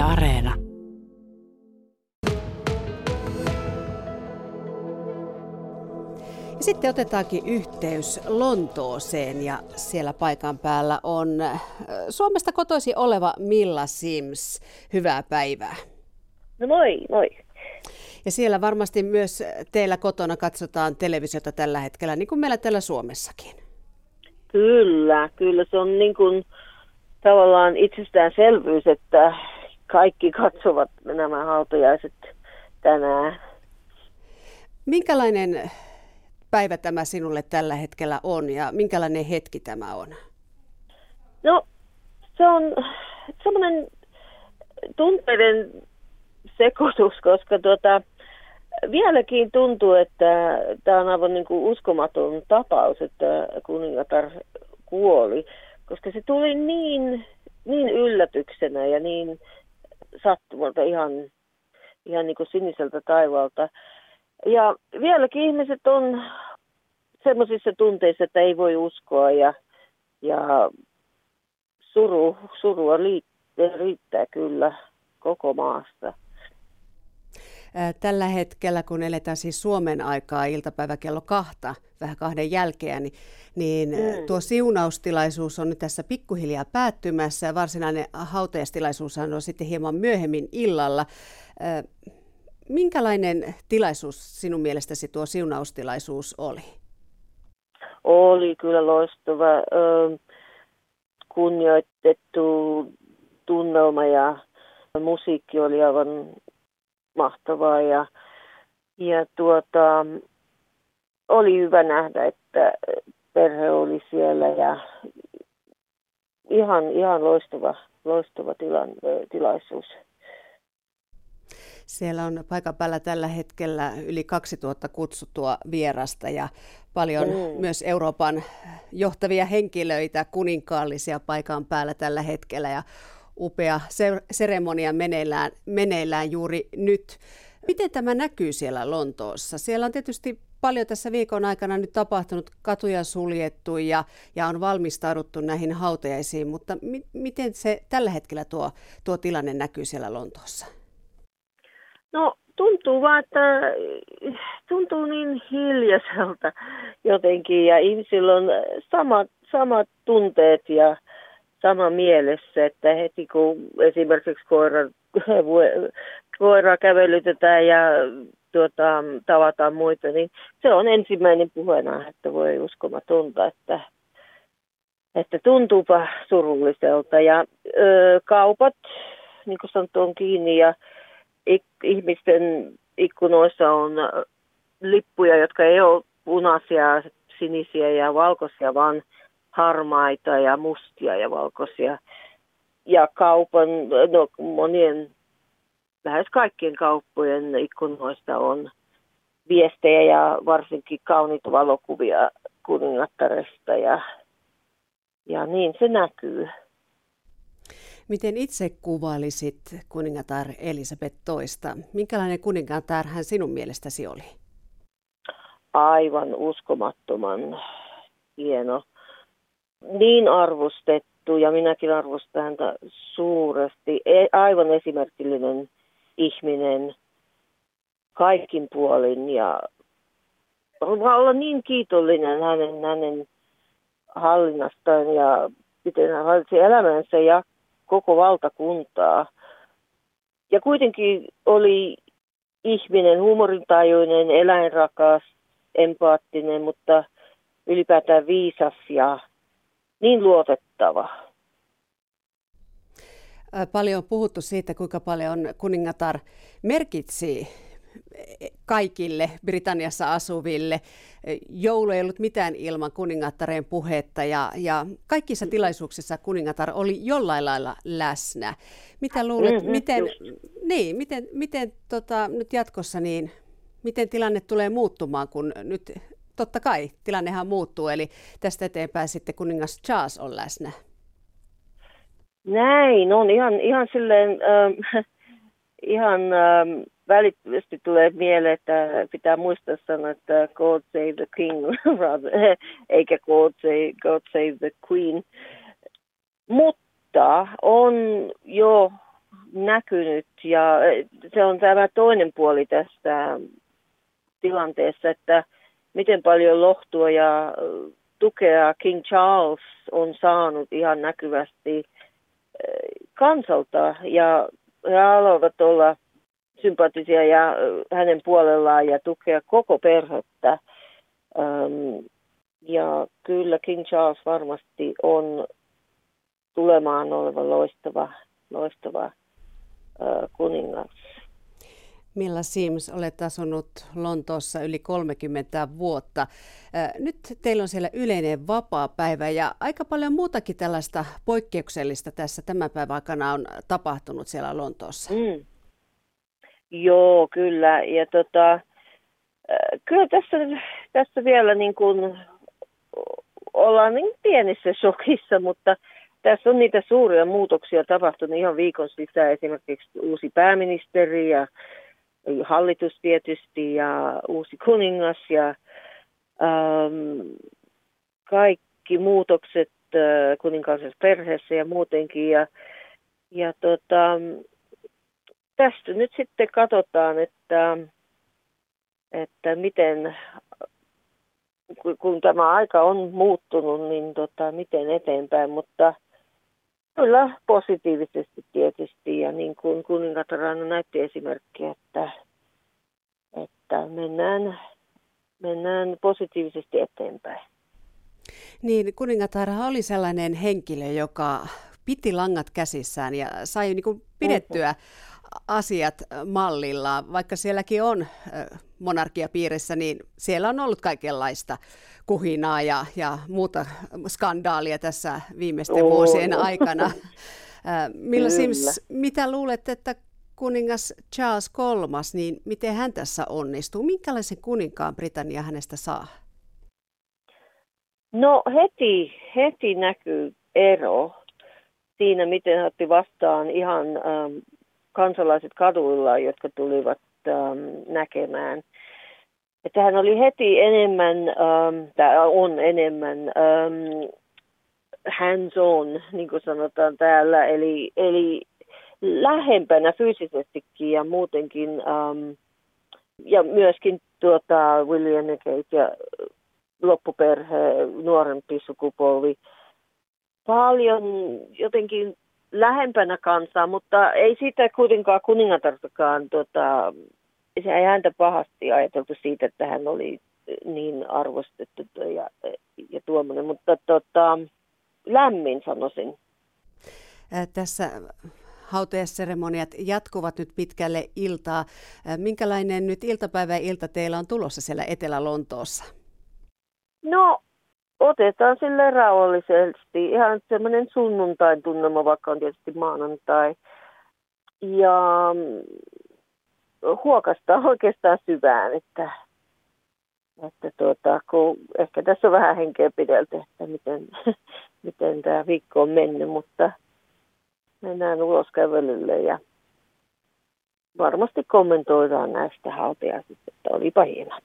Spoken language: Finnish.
Yle Areena. Ja sitten otetaankin yhteys Lontooseen ja siellä paikan päällä on äh, Suomesta kotoisin oleva Milla Sims. Hyvää päivää. No moi, moi. Ja siellä varmasti myös teillä kotona katsotaan televisiota tällä hetkellä, niin kuin meillä täällä Suomessakin. Kyllä, kyllä se on niin kuin tavallaan itsestäänselvyys, että kaikki katsovat nämä hautajaiset tänään. Minkälainen päivä tämä sinulle tällä hetkellä on ja minkälainen hetki tämä on? No, se on semmoinen tunteiden sekoitus, koska tuota, vieläkin tuntuu, että tämä on aivan niin kuin uskomaton tapaus, että kuningatar kuoli, koska se tuli niin, niin yllätyksenä ja niin sattumalta ihan, ihan niin kuin siniseltä taivaalta. Ja vieläkin ihmiset on semmoisissa tunteissa, että ei voi uskoa ja, ja suru, surua riittää, riittää kyllä koko maasta. Tällä hetkellä, kun eletään siis Suomen aikaa iltapäivä kello kahta, vähän kahden jälkeen, niin, niin mm. tuo siunaustilaisuus on nyt tässä pikkuhiljaa päättymässä ja varsinainen hautajastilaisuus on sitten hieman myöhemmin illalla. Minkälainen tilaisuus sinun mielestäsi tuo siunaustilaisuus oli? Oli kyllä loistava, kunnioitettu tunnelma ja musiikki oli aivan mahtavaa ja, ja tuota, oli hyvä nähdä, että perhe oli siellä ja ihan, ihan loistava, loistava tilan, tilaisuus. Siellä on paikan päällä tällä hetkellä yli 2000 kutsuttua vierasta ja paljon mm. myös Euroopan johtavia henkilöitä, kuninkaallisia paikan päällä tällä hetkellä ja upea seremonia meneillään, meneillään juuri nyt. Miten tämä näkyy siellä Lontoossa? Siellä on tietysti paljon tässä viikon aikana nyt tapahtunut, katuja suljettu ja, ja on valmistauduttu näihin hautajaisiin, mutta mi- miten se tällä hetkellä tuo, tuo tilanne näkyy siellä Lontoossa? No tuntuu vaan, että tuntuu niin hiljaiselta jotenkin ja ihmisillä on samat, samat tunteet ja sama mielessä, että heti kun esimerkiksi koira, koiraa kävelytetään ja tuota, tavataan muita, niin se on ensimmäinen puheena, että voi uskomatonta, että, että tuntuupa surulliselta. Ja ö, kaupat, niin kuin sanottu, on kiinni ja ik, ihmisten ikkunoissa on lippuja, jotka ei ole punaisia, sinisiä ja valkoisia, vaan harmaita ja mustia ja valkoisia. Ja kaupan, no monien, lähes kaikkien kauppojen ikkunoista on viestejä ja varsinkin kauniita valokuvia kuningattaresta ja, ja niin se näkyy. Miten itse kuvailisit kuningatar Elisabeth toista? Minkälainen kuningatar hän sinun mielestäsi oli? Aivan uskomattoman hieno niin arvostettu ja minäkin arvostan häntä suuresti. E, aivan esimerkillinen ihminen kaikkin puolin ja olla niin kiitollinen hänen, hänen hallinnastaan ja miten hän hallitsi elämänsä ja koko valtakuntaa. Ja kuitenkin oli ihminen, huumorintajuinen, eläinrakas, empaattinen, mutta ylipäätään viisas ja niin luotettava. Paljon on puhuttu siitä, kuinka paljon kuningatar merkitsi kaikille Britanniassa asuville. Joulu ei ollut mitään ilman kuningattareen puhetta ja, ja kaikissa tilaisuuksissa kuningatar oli jollain lailla läsnä. Mitä luulet, mm-hmm, miten, niin, miten, miten tota, nyt jatkossa, niin miten tilanne tulee muuttumaan, kun nyt totta kai tilannehan muuttuu, eli tästä eteenpäin sitten kuningas Charles on läsnä. Näin on, ihan, ihan silleen, ähm, ihan ähm, välittömästi tulee mieleen, että pitää muistaa sanoa, että God save the king, rather, eikä God save, God save the queen. Mutta on jo näkynyt ja se on tämä toinen puoli tästä tilanteessa, että miten paljon lohtua ja tukea King Charles on saanut ihan näkyvästi kansalta ja he haluavat olla sympaattisia ja hänen puolellaan ja tukea koko perhettä. Ja kyllä King Charles varmasti on tulemaan oleva loistava, loistava kuningas. Milla Sims, olet asunut Lontoossa yli 30 vuotta. Nyt teillä on siellä yleinen vapaa-päivä ja aika paljon muutakin tällaista poikkeuksellista tässä tämän päivän aikana on tapahtunut siellä Lontoossa. Mm. Joo, kyllä. Ja tota, kyllä tässä, tässä vielä niin kuin ollaan niin pienissä shokissa, mutta tässä on niitä suuria muutoksia tapahtunut ihan viikon sisään. Esimerkiksi uusi pääministeri ja hallitus tietysti ja uusi kuningas ja ähm, kaikki muutokset äh, kuninkaallisessa perheessä ja muutenkin. Ja, ja tota, tästä nyt sitten katsotaan, että, että miten, kun tämä aika on muuttunut, niin tota, miten eteenpäin, mutta kyllä positiivisesti tietysti ja niin kuin kuningatar näytti esimerkkiä, että, että mennään, mennään positiivisesti eteenpäin. Niin, kuningatar oli sellainen henkilö, joka piti langat käsissään ja sai niin kuin pidettyä asiat mallillaan. Vaikka sielläkin on monarkiapiirissä, niin siellä on ollut kaikenlaista kuhinaa ja, ja muuta skandaalia tässä viimeisten oh. vuosien aikana. Milla Sims, mitä luulet, että kuningas Charles kolmas, niin miten hän tässä onnistuu? Minkälaisen kuninkaan Britannia hänestä saa? No heti, heti näkyy ero siinä, miten hän otti vastaan ihan ähm, kansalaiset kaduilla, jotka tulivat ähm, näkemään. Että hän oli heti enemmän, ähm, tai on enemmän ähm, hands on, niin kuin sanotaan täällä, eli, eli lähempänä fyysisestikin ja muutenkin, ähm, ja myöskin tuota, William ja Kate ja loppuperhe, nuorempi sukupolvi, paljon jotenkin lähempänä kansaa, mutta ei siitä kuitenkaan kuningatartakaan, tota, se ei häntä pahasti ajateltu siitä, että hän oli niin arvostettu ja, ja tuommoinen, mutta tota, lämmin sanoisin. Tässä hautajaisseremoniat jatkuvat nyt pitkälle iltaa. Minkälainen nyt iltapäivä ja ilta teillä on tulossa siellä Etelä-Lontoossa? No otetaan sille rauhallisesti. Ihan semmoinen sunnuntain tunnelma, vaikka on tietysti maanantai. Ja mm, huokastaa oikeastaan syvään, että, että tuota, kun ehkä tässä on vähän henkeä pideltä, että miten, miten tämä viikko on mennyt, mutta mennään ulos kävelylle ja varmasti kommentoidaan näistä haltiaisista, että olipa hienot.